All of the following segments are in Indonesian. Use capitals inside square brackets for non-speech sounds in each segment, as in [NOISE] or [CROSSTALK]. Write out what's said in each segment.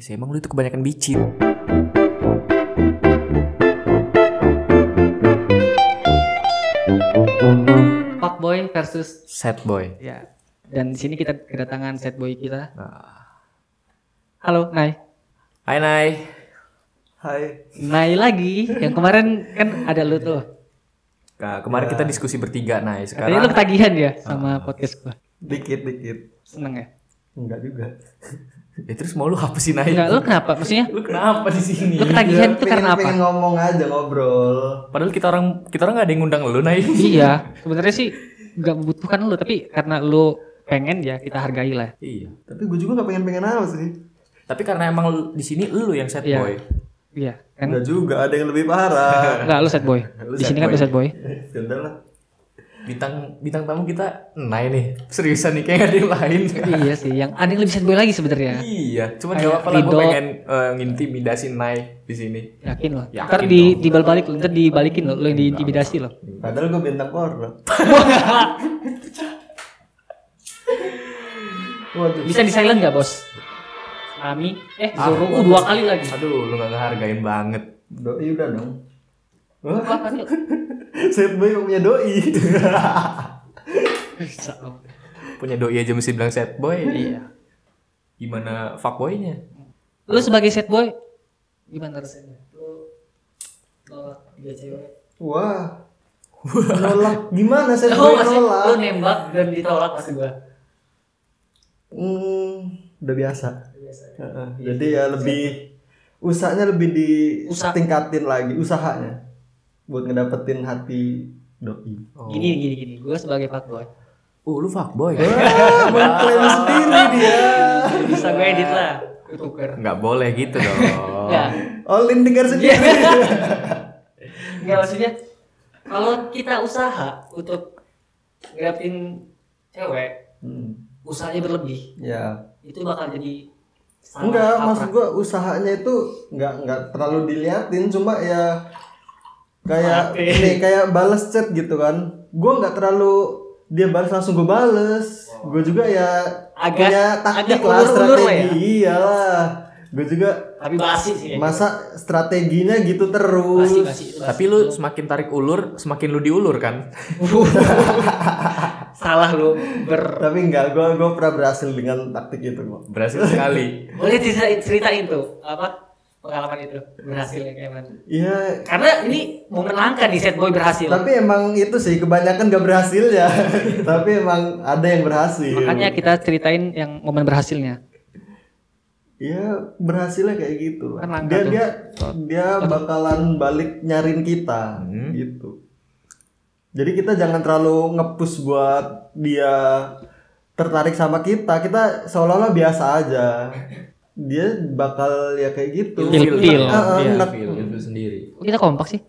Ya sih, emang lu itu kebanyakan bicin. Fuckboy versus Sad boy. ya. Dan di sini kita kedatangan set boy kita. Nah. Halo, Nay. Hai Nay. Hai. Nay lagi. Yang kemarin kan ada lu tuh. Nah, kemarin kita diskusi bertiga Nay. Katanya Sekarang lu ketagihan ya sama podcast gua. Dikit dikit. Seneng ya? Enggak juga. Ya terus mau lu apa sih Nay? Enggak, lu kenapa? Maksudnya Lu kenapa di sini? lu ketagihan tuh pengen, karena apa? pengen ngomong aja ngobrol. Padahal kita orang kita orang gak ada yang ngundang lu Nay. [LAUGHS] iya, sebenarnya sih nggak membutuhkan lu, tapi karena lu pengen ya kita hargai lah. iya. Tapi gue juga gak pengen-pengen apa sih. Tapi karena emang di sini lu yang sad Iya. boy. Iya, kan? Enggak juga, ada yang lebih parah. Enggak, lu set boy. [LAUGHS] Lu Di sini kan lu set boy. Sudah lah. Bintang bintang tamu kita Nay nih. Seriusan nih kayak gak ada yang lain. [LAUGHS] iya sih, yang ada yang lebih boy lagi sebenarnya. iya, cuma gak apa-apa lah gue pengen eh, ngintimidasi Nay di sini. Yakin loh. Yakin Ntar di dibalik lu, ntar dibalikin lo, lu yang diintimidasi lo. Padahal gue bintang porno. [LAUGHS] Waduh. Bisa di silent nggak bos? Ami, eh Zoro, uh, dua kali lagi. Aduh, lu gak ngehargain banget. Doi udah dong. Wah, Apa? Set boy punya doi. Punya doi aja mesti bilang sad boy. Iya. Gimana fuckboynya? Lu sebagai set boy gimana rasanya? Lu nolak tiga cewek. Wah. Nolak gimana set Oh, boy nolak? lu nembak dan ditolak maksud gua. Hmm, udah biasa. Heeh, Jadi ya lebih usahanya lebih Usaha. ditingkatin lagi usahanya buat ngedapetin hati doi. Gini gini gini, gua sebagai fuckboy. Oh, lu fuckboy. Wah, [LAUGHS] mengklaim sendiri dia. Bisa gue edit lah. Gue tuker. Nggak boleh gitu dong. Enggak. All in dengar sendiri. Enggak maksudnya kalau kita usaha untuk ngedapetin cewek, Hmm, usahanya berlebih, ya. itu bakal jadi Enggak, maksud gua usahanya itu enggak enggak terlalu diliatin, cuma ya kayak Mati. ini kayak balas chat gitu kan. Gua enggak terlalu dia balas langsung gue bales. Gue juga ya Agak- punya taktik agak lah ulur-ulur lah strategi. Iyalah. Gue juga Tapi basi sih. masa strateginya gitu terus. Basi basi basi. Tapi lu semakin tarik ulur, semakin lu diulur kan? [LAUGHS] salah lu ber Tapi enggak, gue gue pernah berhasil dengan taktik itu kok. Berhasil sekali. boleh ceritain tuh apa pengalaman itu berhasilnya kayak mana Iya, karena ini momen langka nih set boy berhasil tapi emang itu sih kebanyakan gak berhasil ya. [LAUGHS] tapi emang ada yang berhasil. makanya kita ceritain yang momen berhasilnya Iya berhasilnya kayak gitu. Kan langka dia tuh. dia dia bakalan balik nyariin kita Hmm. gitu. Jadi kita jangan terlalu ngepus buat dia tertarik sama kita. Kita seolah-olah biasa aja. Dia bakal ya kayak gitu. Nak- Feel, feel sendiri. Kita kompak sih.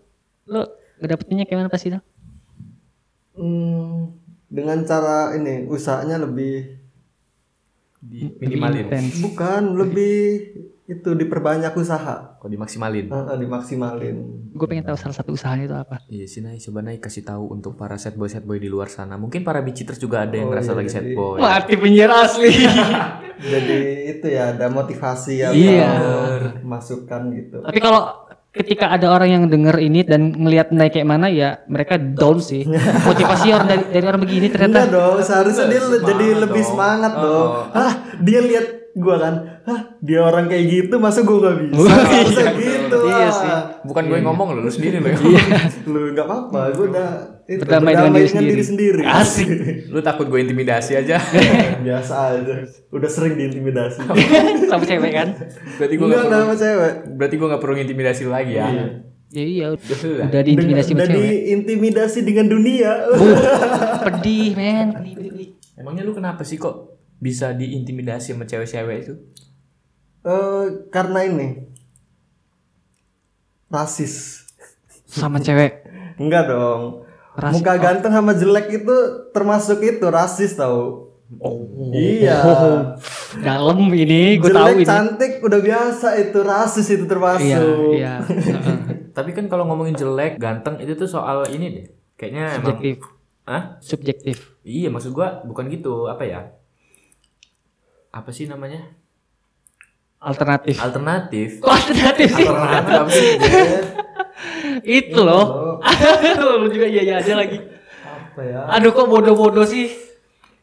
Lu ngedapetinnya kayak mana pasti tuh Hmm, dengan cara ini usahanya lebih Di minimalin. Bukan lebih itu diperbanyak usaha. Kok dimaksimalin? Ah, ah, dimaksimalin. gue pengen tahu salah satu usahanya itu apa Iya sih Nay, coba Nay kasih tahu untuk para sad boy sad boy di luar sana. Mungkin para biciters juga ada yang Oh, ngerasa iya, lagi jadi- boy. mati penyiar asli [LAUGHS] Jadi itu ya ada motivasi yang Iya. masukan gitu. tapi kalau ketika ada orang yang denger ini dan ngelihat naik kayak mana ya mereka down sih [LAUGHS] motivasi orang dari, dari orang begini Enggak ternyata dong, seharusnya dia Semangat jadi lebih dong. semangat Oh. dong. Ah, dia lihat gua kan. Hah, dia orang kayak gitu, masa gua nggak bisa? Iya, Harusnya betul, gitu lah. Iya sih. Bukan gue yang ngomong loh, lu sendiri loh. [LAUGHS] Lu nggak apa-apa, gua udah itu, berdamai dengan diri sendiri, sendiri. asik [LAUGHS] lu takut gue intimidasi aja. [LAUGHS] Biasa aja. Udah sering diintimidasi. sama cewek kan Berarti gue gak nama cewek. berarti gue gak perlu intimidasi lagi ya. ya iya udah, udah diintimidasi sama Udah cewek diintimidasi dengan dunia. Uh, pedih men pedih. Emangnya lu kenapa sih kok bisa diintimidasi sama cewek-cewek itu? Eh, karena ini rasis. sama cewek [LAUGHS] Enggak dong. Rasis. Muka ganteng sama jelek itu termasuk itu rasis tau. Iya. Oh, [LAUGHS] dalam ini gue tahu jelek ini cantik udah biasa itu rasis itu termasuk. iya [LAUGHS] iya Heeh. Tapi kan kalau ngomongin jelek, ganteng itu tuh soal ini deh. Kayaknya emang subjektif Hah? subjektif Iya, maksud gua bukan gitu, apa ya? Apa sih namanya? Alternatif. Alternatif. Kok alternatif sih? Alternatif? [LAUGHS] Itu loh. [LAUGHS] Lu juga iya iya aja lagi. apa ya Aduh kok bodoh-bodoh sih.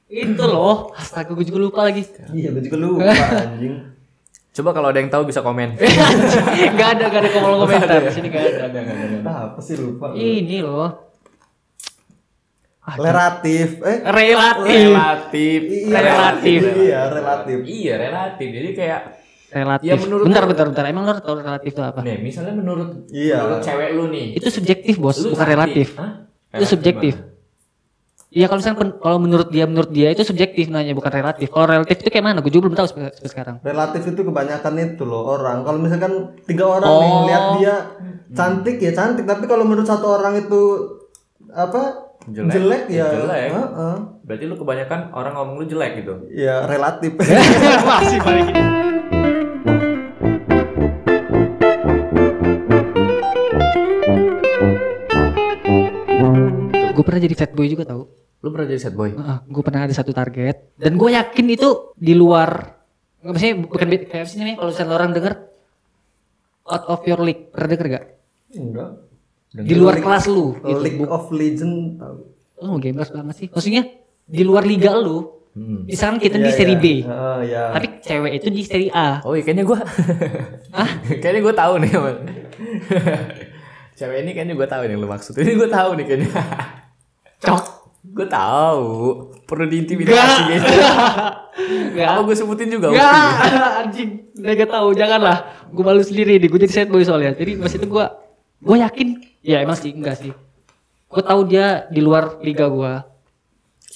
Itu loh. Astaga gue juga lupa lagi. iya gue juga lupa anjing Coba kalau ada yang tahu bisa komen. [LAUGHS] Gak ada gak ada kolom komentar. Di sini gak ada. apa sih lupa Ini loh. relatif eh Relatif. Relatif. iya Relatif. iya relatif Iya relatif. Jadi kayak Relatif. Ya, menurut- bentar bentar bentar. Emang lo tau relatif itu apa? nih misalnya menurut Iya. menurut cewek lu nih. Itu subjektif bos, lu bukan relatif. Hah? Itu subjektif. Iya kalau misalnya pen- kalau menurut dia menurut dia itu subjektif nanya bukan relatif. Kalau relatif itu kayak mana? Gue juga belum tahu sampai sampai sekarang. relatif itu kebanyakan itu loh orang kalau misalkan tiga orang nih Oh. lihat dia cantik ya cantik tapi kalau menurut satu orang itu apa Jelek. ya Jelek. Heeh. Berarti lu kebanyakan orang ngomong lu jelek gitu. ya relatif [LAUGHS] Masih balik pernah jadi fat boy juga tau. Lu pernah jadi sad boy? gue pernah ada satu target dan gue yakin itu di luar nggak maksudnya bukan kayak sih namanya kalau misalnya orang denger out of your league pernah denger gak? enggak Di luar kelas lu gitu. League of Legend Lu mau gamers banget sih. Maksudnya di luar liga lu. Hmm. Misalkan kita di Iya, seri iya. B. Heeh, ya Tapi cewek itu di seri A. Oh iya kayaknya gua [LAUGHS] Kayaknya gua tahu nih. [LAUGHS] Cewek ini kayaknya gua tahu nih yang lu maksud Ini gua tahu nih kayaknya [LAUGHS] Cok. Gua tahu Perlu diintimidasi gitu Gak. Apa gua sebutin juga Gak, anjing. Udah gak tahu, janganlah. Gue malu sendiri nih, gue jadi sad boy soalnya. Jadi pas itu gue, gue yakin, ya emang sih, enggak sih. Gue tahu dia di luar liga gue.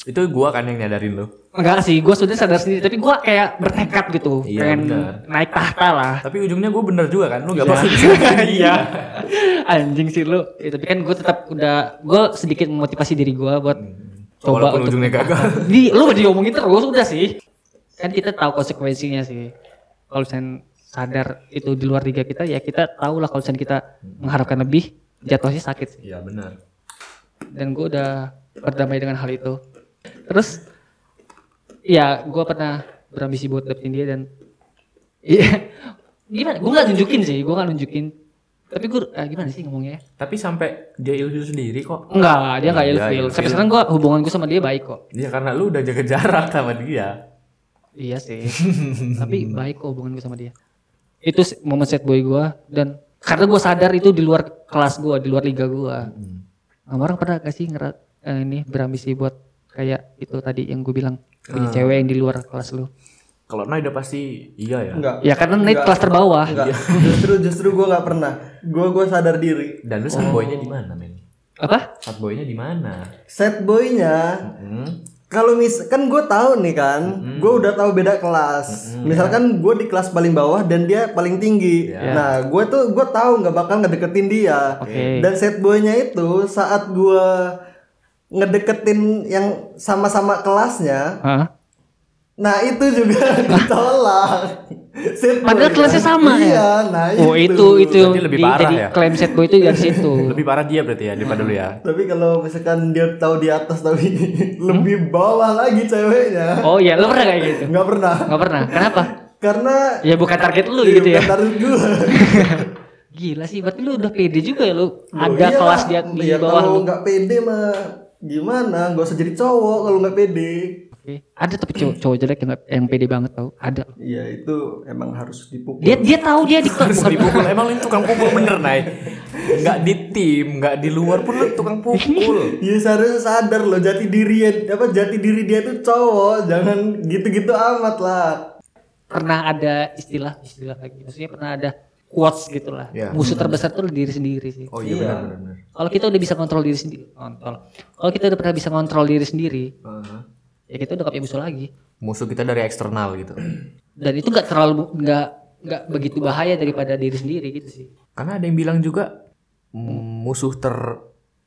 Itu gua kan yang nyadarin lu Enggak sih, gue sudah sadar sendiri. Tapi gue kayak bertekad gitu, Iya, pengen benar. naik tahta lah. Tapi ujungnya gua bener juga kan Lu gak bakal [LAUGHS] Iya. Anjing sih lu. Ya, tapi kan gue tetap udah, gue sedikit memotivasi diri gue buat coba Walaupun untuk ujungnya gagal [LAUGHS] di lu diomongin terus udah sih kan kita tahu konsekuensinya sih kalau misalnya sadar itu di luar liga kita ya kita tahu lah kalau misalnya kita mengharapkan lebih jatuhnya sakit sih Iya benar dan gue udah berdamai dengan hal itu terus ya gue pernah berambisi buat dapetin dia dan iya gimana gue nggak nunjukin sih gue nggak nunjukin tapi gue eh, gimana sih ngomongnya ya? Tapi sampai dia ilfil sendiri kok enggak dia nggak Iya, ilfil ilfil. sampai sekarang gue hubungan gue sama dia baik kok Iya karena lu udah jaga jarak sama dia Iya sih. [LAUGHS] Tapi baik kok hubungan gue sama dia. Itu momen set boy gue dan karena gue sadar itu di luar kelas gue, di luar liga gue. Nah, orang pernah gak sih ngerat eh, ini berambisi buat kayak itu tadi yang gue bilang punya cewek yang di luar kelas lu. Kalau Nay udah pasti iya ya? Enggak. Ya karena naik kelas terbawah. enggak. [LAUGHS] Justru justru gue nggak pernah. Gue gue sadar diri. Dan lu sad boynya di mana men? Apa? Sad boynya di mana? set boynya Hmm. kalau mis kan gue tahu nih kan gue udah tahu beda kelas. Misalkan gue di kelas paling bawah dan dia paling tinggi. Nah gue tuh gue tahu nggak bakal ngedeketin dia. Oke. dan set boynya itu saat gue ngedeketin yang sama-sama kelasnya Hah? nah itu juga [LAUGHS] ditolak Padahal boy kelasnya sama ya? iya nah Oh itu itu Berarti lebih di- parah jadi ya? klaim set boy itu dari situ. [LAUGHS] Lebih parah dia berarti ya daripada lu ya. [LAUGHS] tapi kalau misalkan dia tahu di atas tapi lebih bawah lagi ceweknya Oh iya, lo pernah kayak gitu? nggak pernah Gak pernah. Kenapa? karena Ya bukan target lu Iya, gitu ya. bukan target gue Gila sih, berarti lu udah pede juga ya lu Loh, ada iyalah. kelas di, di Iya, bawah kalau lu. nggak pede mah gimana nggak usah jadi cowok kalau nggak pede Oke. Ada tapi cowok, cowok jelek yang, yang pede banget tau. Ada. iya itu emang harus dipukul Dia dia tahu dia di Harus dipukul. Emang lu tukang pukul bener Nay. Nggak di tim, nggak di luar pun lu tukang pukul. [LAUGHS] Iya seharusnya sadar loh jati diri apa jati diri dia tuh cowok jangan gitu-gitu amat lah pernah ada istilah istilah lagi. Maksudnya pernah ada quotes gitu lah. Iya. Musuh terbesar tuh diri sendiri sih. Oh iya benar benar benar. Kalau kita udah bisa kontrol diri sendiri, kontrol. Kalau kita udah pernah bisa kontrol diri sendiri, Uh-huh. ya kita udah gak punya musuh lagi. Musuh kita dari eksternal gitu. Dan itu gak terlalu nggak nggak begitu bahaya daripada diri sendiri gitu sih. Karena ada yang bilang juga mm, musuh ter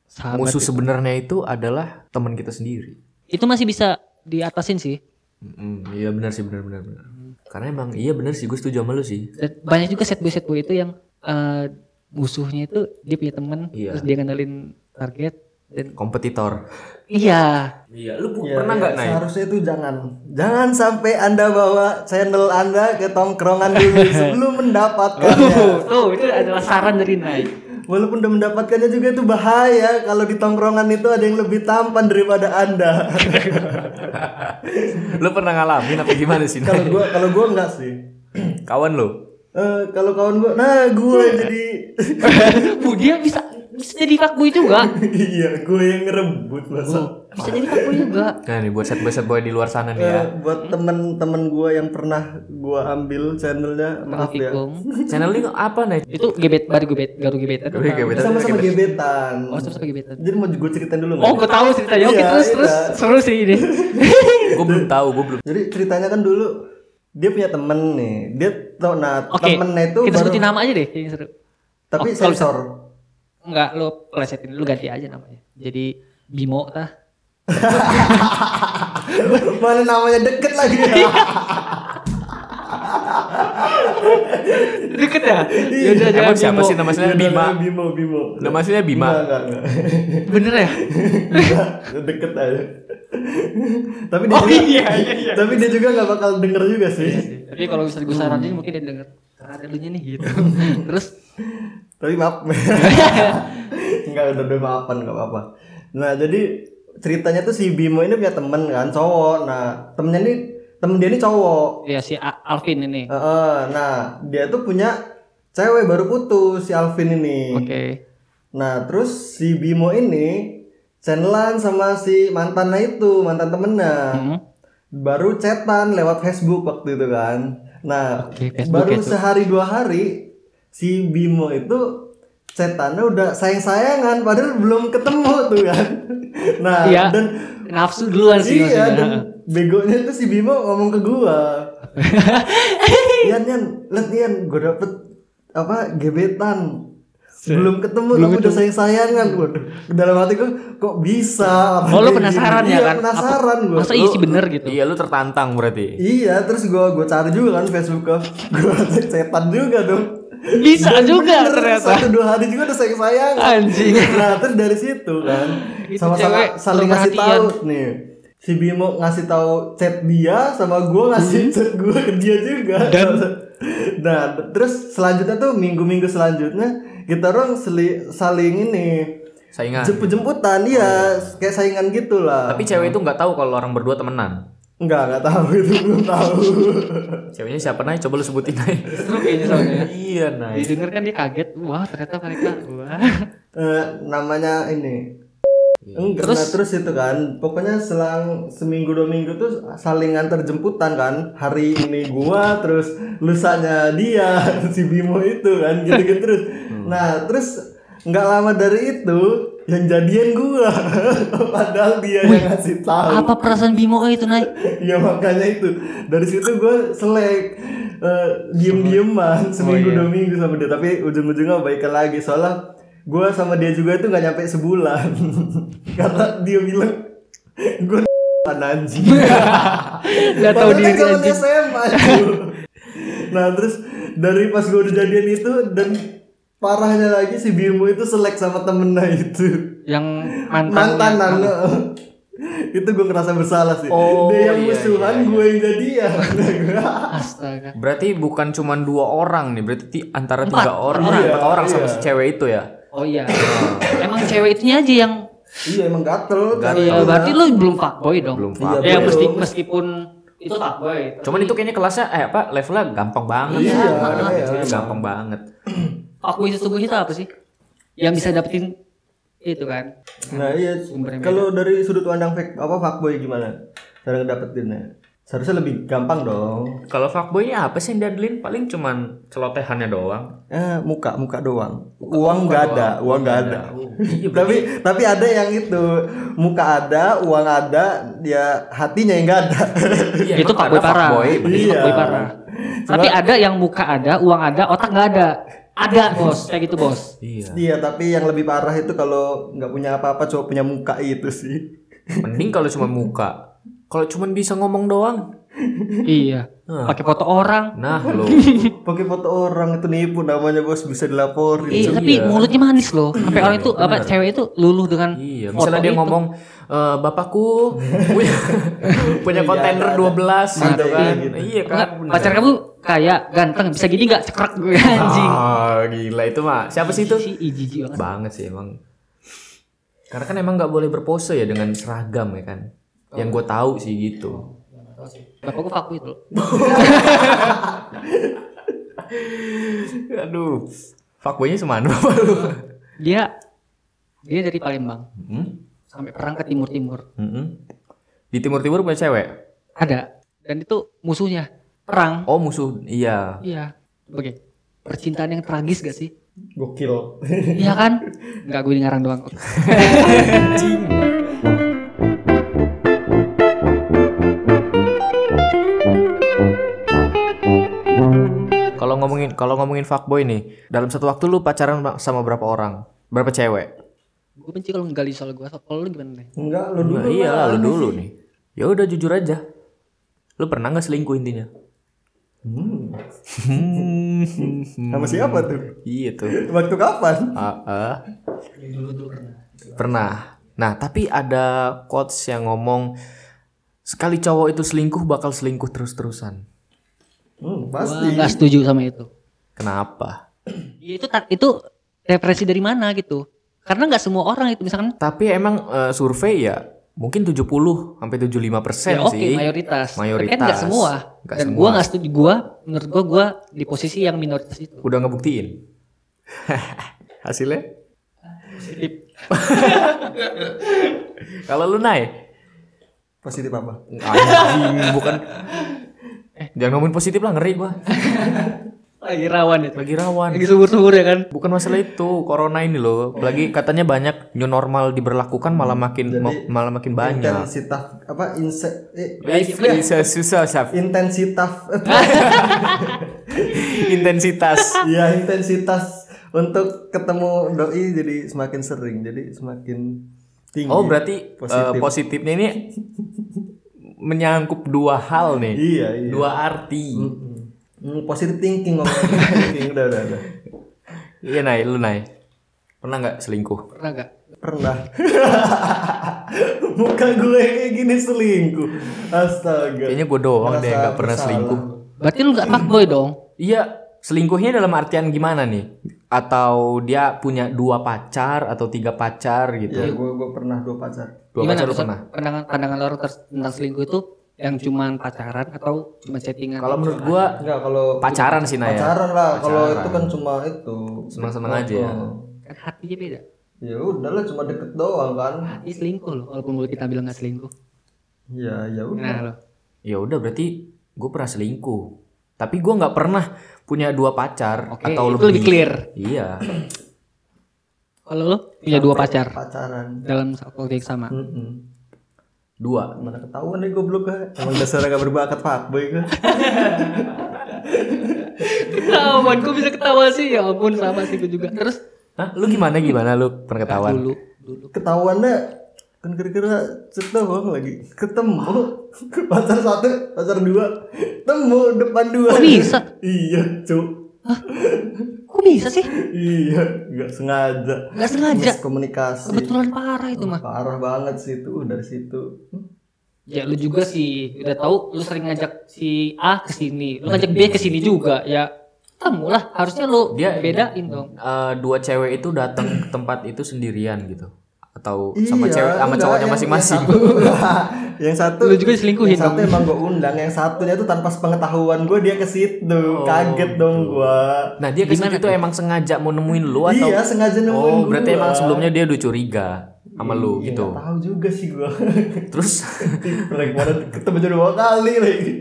Sahabat musuh sebenarnya itu adalah teman kita sendiri. itu masih bisa diatasin sih. Mm, iya benar sih benar benar benar. Karena emang iya benar sih gue setuju sama lu sih. Banyak juga set boy set boy itu yang eh, musuhnya itu dia punya teman Iya. terus dia ngenalin target Dan Kompetitor. iya, Iya, lu Ya, pernah ya, nggak naik? Seharusnya itu jangan jangan sampai Anda bawa channel Anda ke tongkrongan dulu [LAUGHS] sebelum mendapatkannya. tuh, tuh itu adalah saran dari naik. Walaupun udah mendapatkannya juga itu bahaya kalau di tongkrongan itu ada yang lebih tampan daripada Anda. [LAUGHS] Lu pernah ngalamin apa gimana sih? kalau gua kalau gua enggak sih. Kawan lu? Eh, kalau kawan gua, nah gua jadi Bu, [LAUGHS] dia bisa bisa jadi fuckboy juga. [LAUGHS] iya, gua yang ngerebut masa. Bisa jadi fuckboy juga. [LAUGHS] Nah nih buat set boy set boy di luar sana nih ya. Eh, buat temen-temen gua yang pernah gua ambil channelnya, maaf ya. Assalamualaikum. [LAUGHS] Channel ini apa nih? Itu gebet baru gebet garu gebetan. Gue gebetan. Sama-sama gebetan. Oh, sama gebetan. Jadi mau gue ceritain dulu Oh, gue tahu ceritanya. Oke, Iya, terus terus iya. seru sih ini. Gue belum tahu, gue belum. Jadi ceritanya kan dulu dia punya temen nih. Dia tau nah temennya itu Kita baru sebutin nama aja deh, yang seru. tapi Oh, sensor. Enggak, lo plesetin lu ganti aja namanya. Jadi Bimo tah. [LAUGHS] Mana namanya deket lagi. Deket ya? Ya udah jangan Emang siapa Bimo. sih nama aslinya Dia Bima? namanya Bimo, Bimo. Nama aslinya Bima. Enggak, enggak, enggak. Bener ya? Deket aja. tapi dia Oh, juga, iya, iya, iya. tapi dia juga nggak bakal denger juga sih. Tapi kalau bisa gue saranin mungkin dia denger. Karena nih gitu. Terus [LAUGHS] Tapi maaf. [LAUGHS] Enggak udah udah maafan enggak apa-apa. Nah, jadi ceritanya tuh si Bimo ini punya temen kan cowok. Nah, temennya ini temen dia ini cowok. ya si Alvin ini. Heeh, nah, dia tuh punya cewek baru putus si Alvin ini. Oke. Nah, terus si Bimo ini channelan sama si mantannya itu, mantan temennya. Hmm. Baru chatan lewat Facebook waktu itu kan. Nah, Facebook baru ya tuh. sehari dua hari si Bimo itu chatannya udah sayang-sayangan padahal belum ketemu tuh kan. [LAUGHS] Nah, Iya. dan Nafsu duluan sih iya maksudnya. dan begonya tuh si Bimo ngomong ke gua. [LAUGHS] Yan Yan, liat Yan, gua dapet apa gebetan. Belum ketemu tapi udah sayang-sayangan. Waduh, dalam hati gua kok bisa Oh, lu kayak penasaran gini? ya Iya, kan? penasaran Apa- gua. Masa iya sih bener gitu? Iya lu tertantang berarti. Iya, terus gua gua cari juga kan Facebook [LAUGHS] gua cek setan juga dong. Bisa Dan juga bener, ternyata. Satu dua hari juga udah sayang sayang. Anjing. Nah terus dari situ kan sama-sama saling ngasih tahu nih. Si Bimo ngasih tahu chat dia sama gua ngasih chat gua ke dia juga. [LAUGHS] nah terus selanjutnya tuh minggu-minggu selanjutnya kita orang seli- saling ini Saingan. jemput-jemputan iya kayak saingan gitu lah. Tapi cewek itu nggak tahu kalau orang berdua temenan. Enggak, enggak tahu itu belum tahu. Ceweknya siapa nih? Coba lu sebutin aja. Seru kayaknya soalnya. iya, nah. Didengar kan dia kaget. Wah, ternyata mereka. Wah. Eh, namanya ini Enggak, terus, terus itu kan pokoknya selang seminggu dua minggu tuh saling antar jemputan kan hari ini gua terus lusanya dia [LAUGHS] si Bimo itu kan gitu gitu terus nah terus nggak lama dari itu yang jadian gua. [LAUGHS] Padahal dia yang ngasih tahu. Apa perasaan Bimo itu naik? ya makanya itu. Dari situ gue selek eh, diem dieman seminggu dua minggu sama dia. Tapi ujung-ujungnya baikan lagi. Soalnya gue sama dia juga itu nggak nyampe sebulan. [LAUGHS] Karena dia bilang gue [LAUGHS] anjing. Gak tahu diri anjing. SMA nah terus dari pas gue udah jadian itu dan parahnya lagi si Bimo itu selek sama temennya itu Yang mantan. mantan itu gue ngerasa bersalah sih Oh, dia yang iya, musuhan iya, iya. gue yang jadian [LAUGHS] Astaga. Berarti bukan cuma dua orang nih, berarti ti- antara tiga orang, Iya, empat orang sama iya. si cewek itu ya. Oh iya. Emang cewek itunya aja yang iya emang gatel Gatel. Iya, berarti lu belum fuckboy dong. Belum Iya, fuck. Ya mesti meskipun itu fuckboy. Cuman itu kayaknya kelasnya eh apa levelnya gampang banget. Iya, ya. Iya, iya. gampang banget. [CLEARS THROAT] Fuckboy sesungguhnya itu apa sih? Yang bisa dapetin itu kan. nah iya kalau dari sudut pandang fake apa fuckboy gimana cara ngedapetinnya seharusnya lebih gampang dong Kalau fuckboy ini apa sih yang diadelin? Paling cuman celotehannya doang. eh muka muka doang uang nggak ada uang nggak ada Iya, tapi tapi ada yang itu muka ada uang ada dia hatinya yang nggak ada Iya, itu fuckboy ada parah. fuckboy, Itu Iya. fuckboy parah. Tapi ada yang muka ada, uang ada, otak nggak ada. Ada bos, kayak gitu bos. Iya. iya tapi yang lebih parah itu kalau nggak punya apa-apa cuma punya muka itu sih Mending kalau cuma muka. Kalau cuma bisa ngomong doang. iya. Hah. pakai foto orang. Nah lo, [LAUGHS] Pakai foto orang itu nipu namanya bos bisa dilaporin. Iya, tapi mulutnya manis loh. Sampai orang itu apa cewek itu luluh dengan iya. foto Misalnya dia itu. ngomong, "Eh, bapakku punya [LAUGHS] punya kontainer 12 gitu kan. Iya kan. Pacar kamu kaya, ganteng, bisa gini nggak cekrek gue anjing. Ah, gila itu mah. Siapa sih itu? Si banget. Banget sih emang. Karena kan emang nggak boleh berpose ya dengan seragam ya kan. Yang gue tahu sih gitu. Bapakku paku itu. loh. [LAUGHS] Aduh. Fuckboynya semana bapak lu? Dia dia dari Palembang Hmm? sampai perang ke Timur Timur. Mm-mm. Di Timur Timur punya cewek. Ada dan itu musuhnya perang. Oh musuh, iya. Iya. Oke. Percintaan yang tragis gak sih? Gokil. Iya kan? [LAUGHS] Enggak gue ngarang doang. Kalau ngomongin kalau ngomongin fuckboy nih, dalam satu waktu lu pacaran sama berapa orang? Berapa cewek? gue benci kalau ngegali soal gue. Kalau lu gimana nih? Enggak, lu dulu. Nah, iya lah, lu dulu nih. Ya udah jujur aja. Lu pernah nggak selingkuh intinya? Hmm. Sama siapa tuh? Iya tuh. Waktu kapan? Ah, ah. Pernah. Nah, tapi ada quotes yang ngomong sekali cowok itu selingkuh bakal selingkuh terus-terusan. Hmm, pasti. nggak setuju sama itu. Kenapa? Ya, itu itu referensi dari mana gitu? Karena nggak semua orang itu misalkan Tapi emang eh, survei ya mungkin 70 sampai 75 persen ya oke sih. mayoritas. Mayoritas. Tapi kan nggak semua. Nggak Dan semua. gue nggak setuju. Gue menurut gue gue di posisi yang minoritas itu. Udah ngebuktiin. [LAUGHS] Hasilnya? Positif. [LAUGHS] Kalau lu naik? Positif apa? Anjing, bukan. Eh, jangan ngomongin positif lah, ngeri gua. [LAUGHS] Lagi rawan itu. Lagi rawan. Lagi subur-subur ya kan? Bukan masalah itu, corona ini loh. Lagi katanya banyak new normal diberlakukan malah makin malah makin banyak. Intensitas apa inse eh, Bisa susah, Syaf. intensitas [LAUGHS] Intensitas. ya intensitas untuk ketemu doi jadi semakin sering jadi semakin tinggi Oh, berarti Positif. eh, positifnya ini menyangkup dua hal nih. iya iya Dua arti. Hmm, positive thinking ngomongin [LAUGHS] thinking udah udah udah Iya, Nay, lu Nay. Pernah nggak selingkuh? Pernah gak? pernah [LAUGHS] muka gue kayak gini selingkuh astaga Kayaknya gue doang deh Ngerasa nggak pernah bersalah. selingkuh. Berarti lu gak fuckboy dong? Iya, selingkuhnya dalam artian gimana nih? Atau dia punya dua pacar atau tiga pacar gitu? ya gue gue pernah dua pacar Dua Gimana? pacar lu pernah? Pandangan pandangan orang tentang selingkuh itu yang cuman pacaran atau cuma chattingan? Kalau menurut gua Enggak kalau pacaran sih Naya. pacaran lah kalau itu kan cuma itu Senang-senang aja ya. Kan hatinya beda. ya udahlah cuma deket doang kan Hati selingkuh loh. Walaupun mulut kita bilang gak selingkuh. ya ya udah Nah loh. Ya udah berarti gue pernah selingkuh. Tapi gue nggak pernah punya dua pacar Oke, atau itu lebih clear. Iya. Kalau lu punya dua pacar pacaran dalam waktu yang sama. Mm-mm. Dua. mana ketahuan nih goblok kan emang dasar gak berbakat fuckboy kan Ketahuan, kok bisa ketawa sih? Ya ampun sama sih gue juga. Terus Hah? Lu gimana gimana lu pernah ketahuan? dulu dulu. ketahuannya kan kira-kira doang lagi ketemu pacar satu pacar dua temu depan dua Kok bisa? iya cuk Kok bisa sih? iya nggak sengaja Gak sengaja. komunikasi Kebetulan parah itu mah. parah banget sih itu dari situ Ya lu juga sih udah tahu lu sering ngajak si A ke sini, lu ngajak B ke sini juga. Ya ketemu lah. Harusnya lu Dia- bedain dong. Eh, dua cewek itu datang ke tempat itu sendirian gitu atau sama Iya, cewek sama cowoknya masing-masing. [LAUGHS] Yang satu, yang satu Lu juga diselingkuhin yang satu dong. emang gue undang, yang satunya tuh tanpa sepengetahuan gue dia ke situ, kaget dong gue. Nah dia ke sini tuh emang sengaja mau nemuin lu atau? Iya sengaja nemuin Oh berarti gua. emang sebelumnya dia udah curiga sama lu Iya, gitu. nggak tahu juga sih gue. [LAUGHS] Terus ketemu dua kali lagi.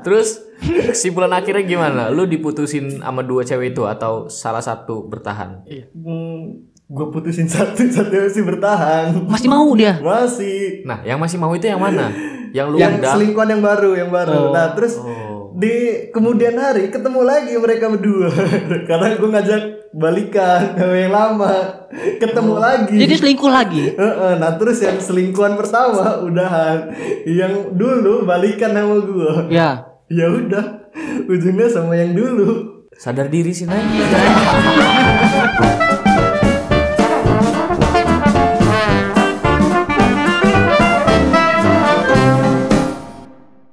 terus kesimpulan akhirnya gimana? Lu diputusin sama dua cewek itu atau salah satu bertahan? Hmm, gue putusin [LAUGHS] satu, satu masih bertahan. Masih mau dia. Masih. Nah yang masih mau itu yang mana? Yang lu yang undang? selingkuhan yang baru, yang baru. Nah terus Oh. di kemudian hari ketemu lagi mereka berdua [LAUGHS] karena gue ngajak balikan sama yang lama ketemu lagi Jadi selingkuh lagi. Heeh, nah terus yang selingkuhan pertama udahan yang dulu balikan sama gue Ya. ya udah ujungnya sama yang dulu Sadar diri sih Nay. [LAUGHS]